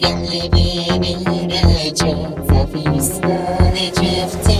Can live in nature, southeast, slowly drifting.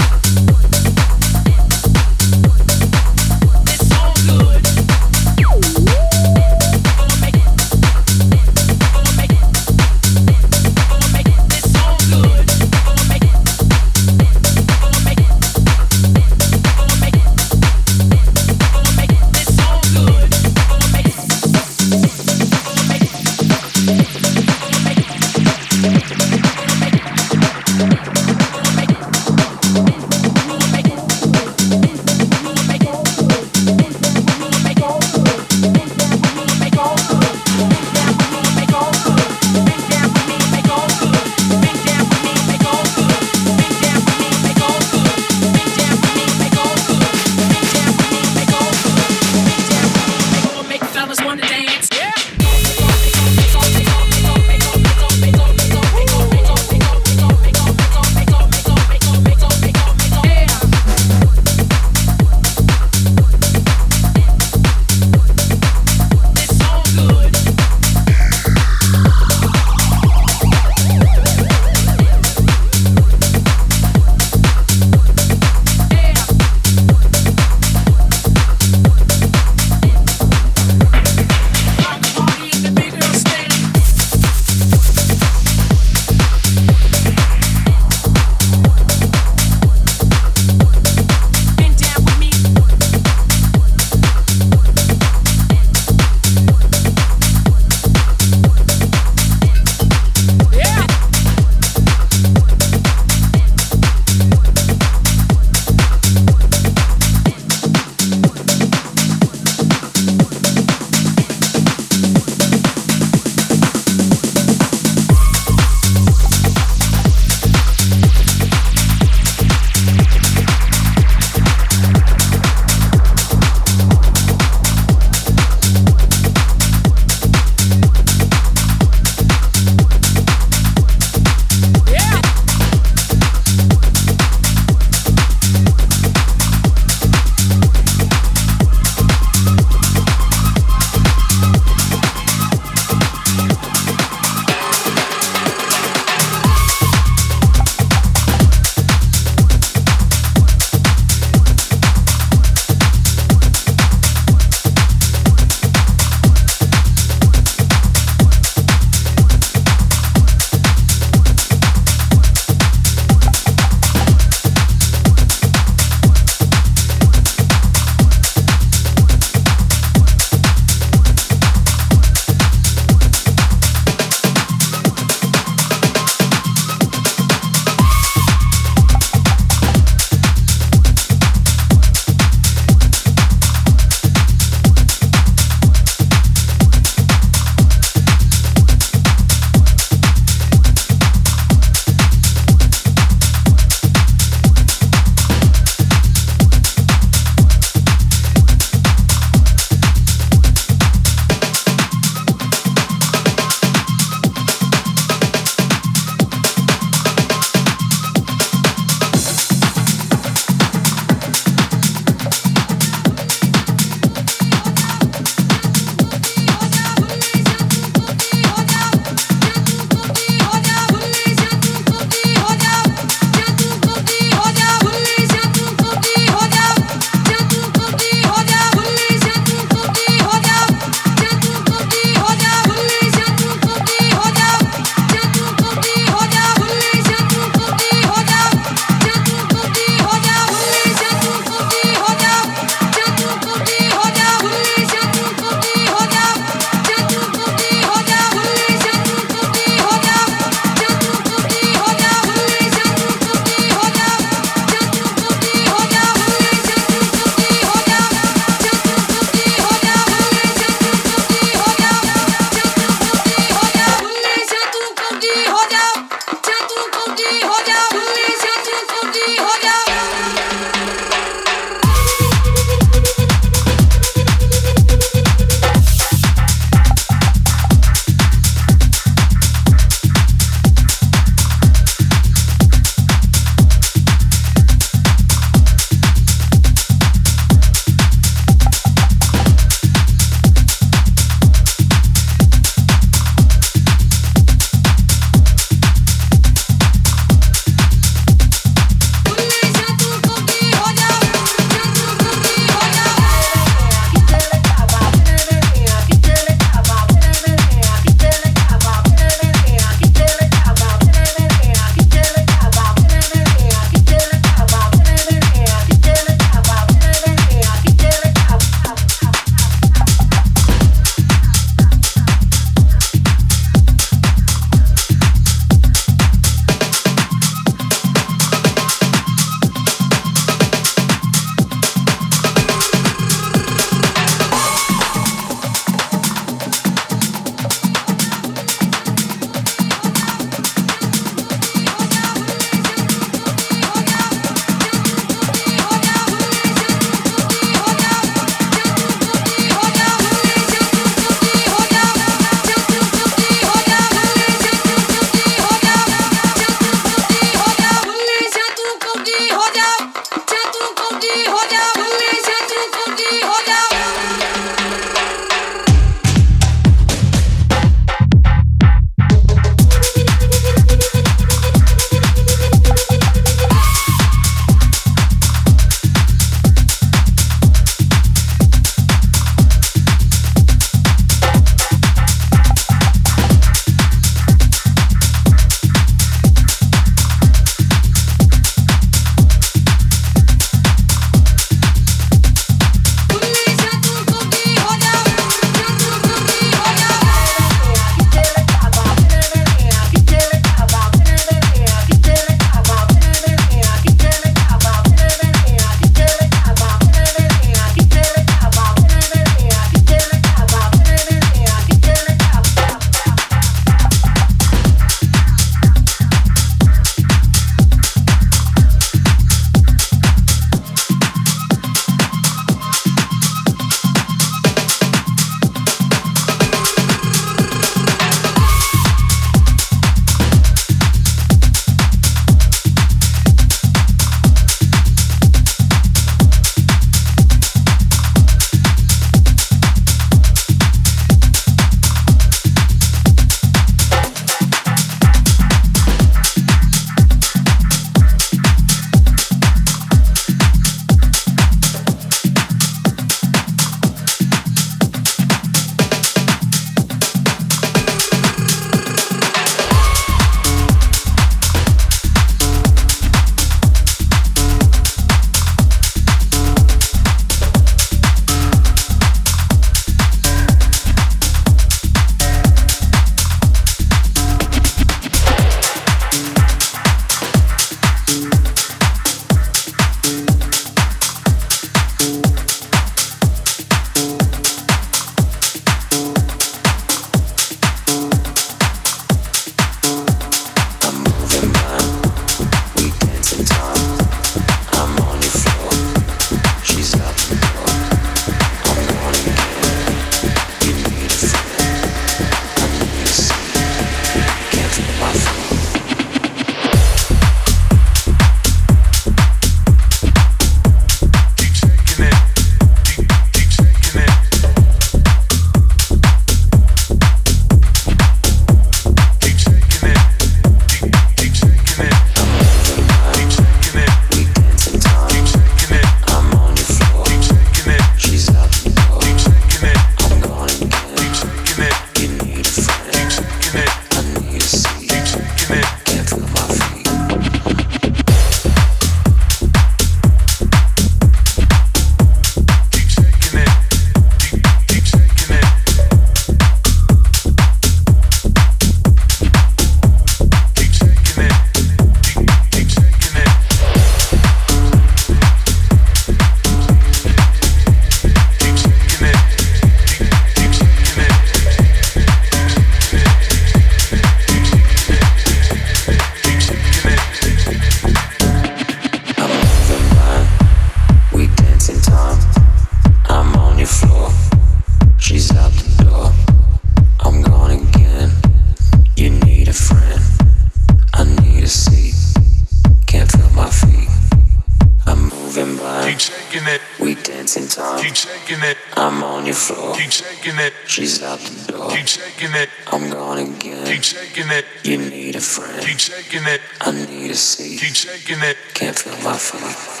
I need a seat. Keep shaking it. Can't feel my feet.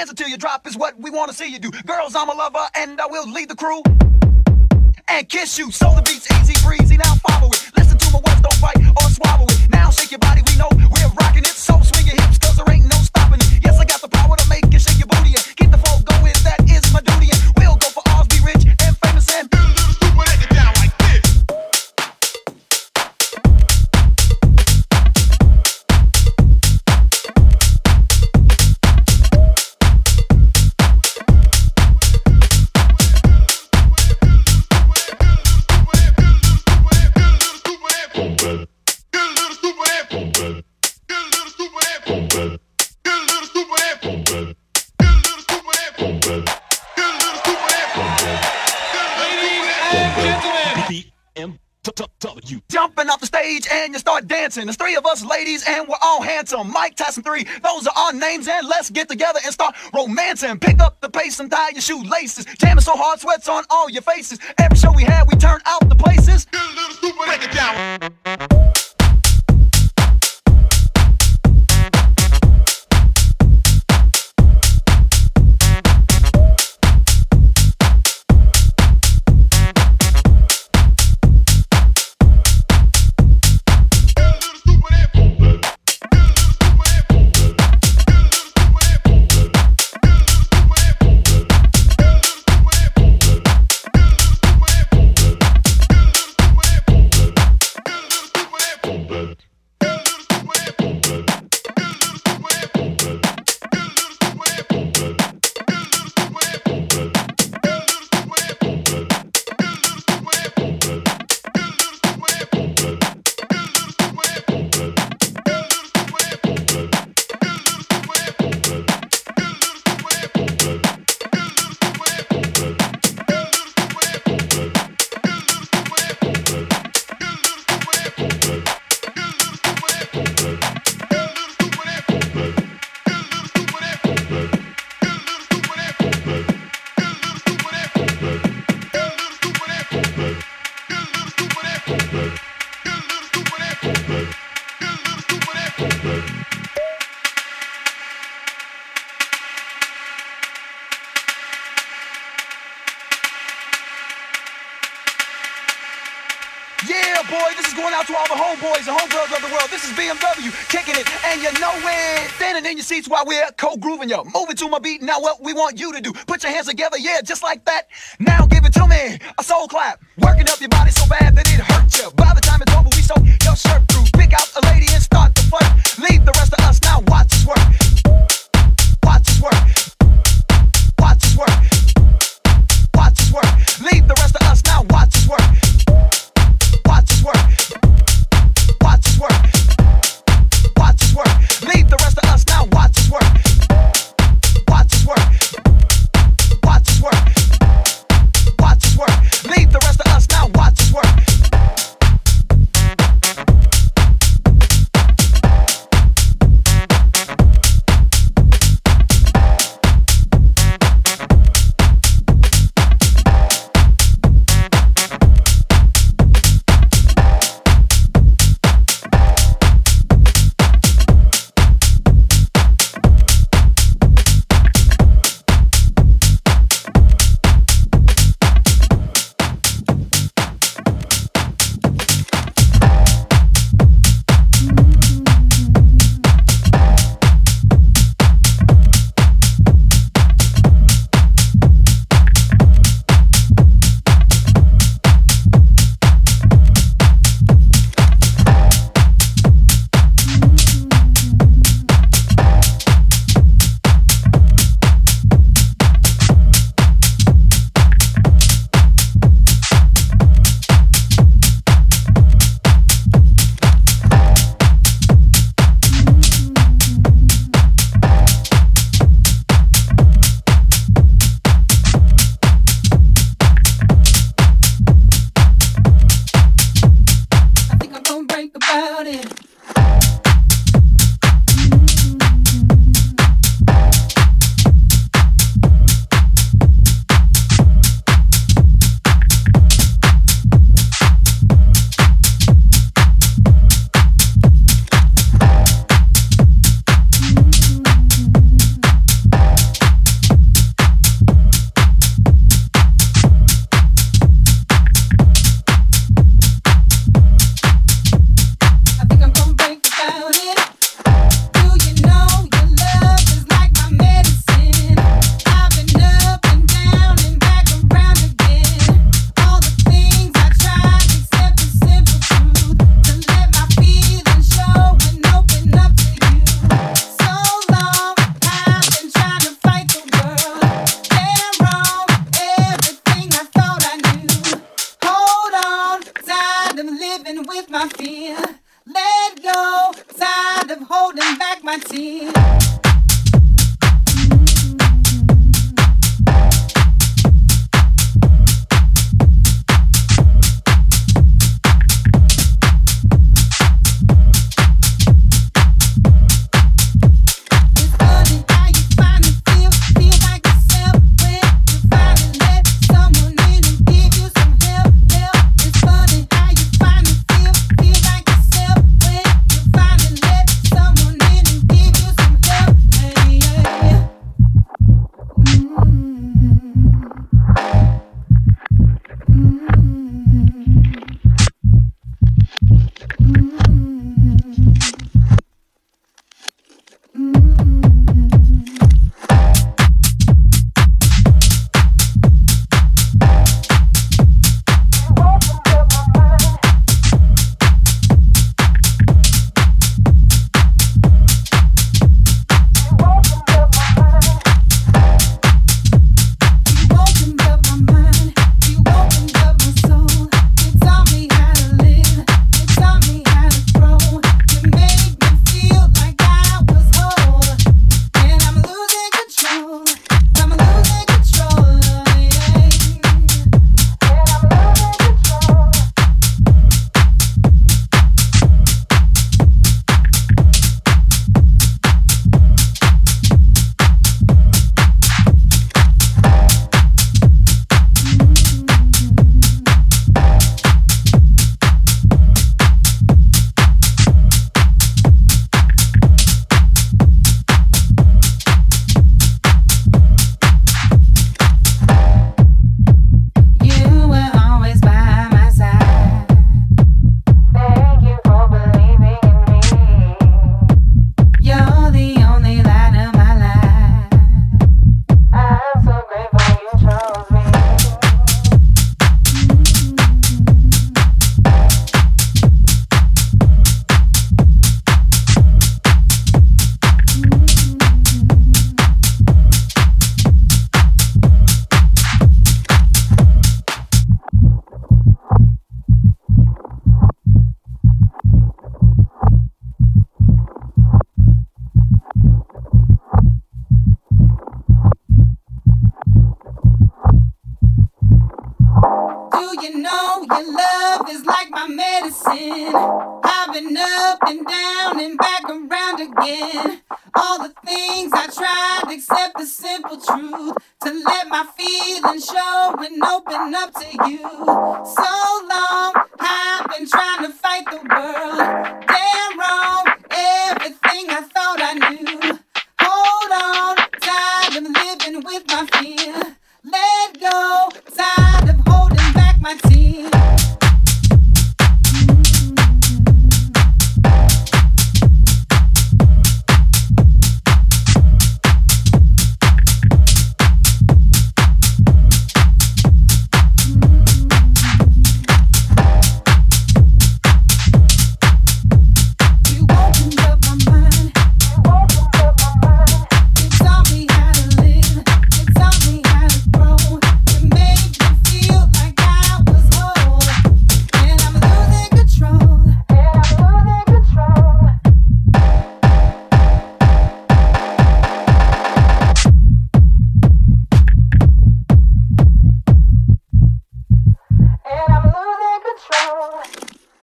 dance until you drop is what we wanna see you do. Girls, I'm a lover and I will lead the crew and kiss you. So the beat's easy breezy. Now follow it. Listen to my words, don't bite or swallow it. Now shake your body, we know we're rocking it. So swing your hips, cause there ain't no stopping it. Yes, I got the power to make you shake your booty and get the flow going. That is my duty. And dancing. There's three of us ladies and we're all handsome. Mike Tyson 3, those are our names and let's get together and start romancing. Pick up the pace and tie your shoelaces. Jamming so hard, sweats on all your faces. Every show we had, we turn out the places. Get a little stupid, break it down. It. Standing in your seats while we're co-grooving you. Moving to my beat. Now what we want you to do? Put your hands together, yeah, just like that. Now give it to me. A soul clap. Working up your body so bad that it hurts you. By the time it's over, we sew your shirt through. Pick out a lady and start the flirt. Leave the rest of us now. Watch us work. Watch us work. Watch us work.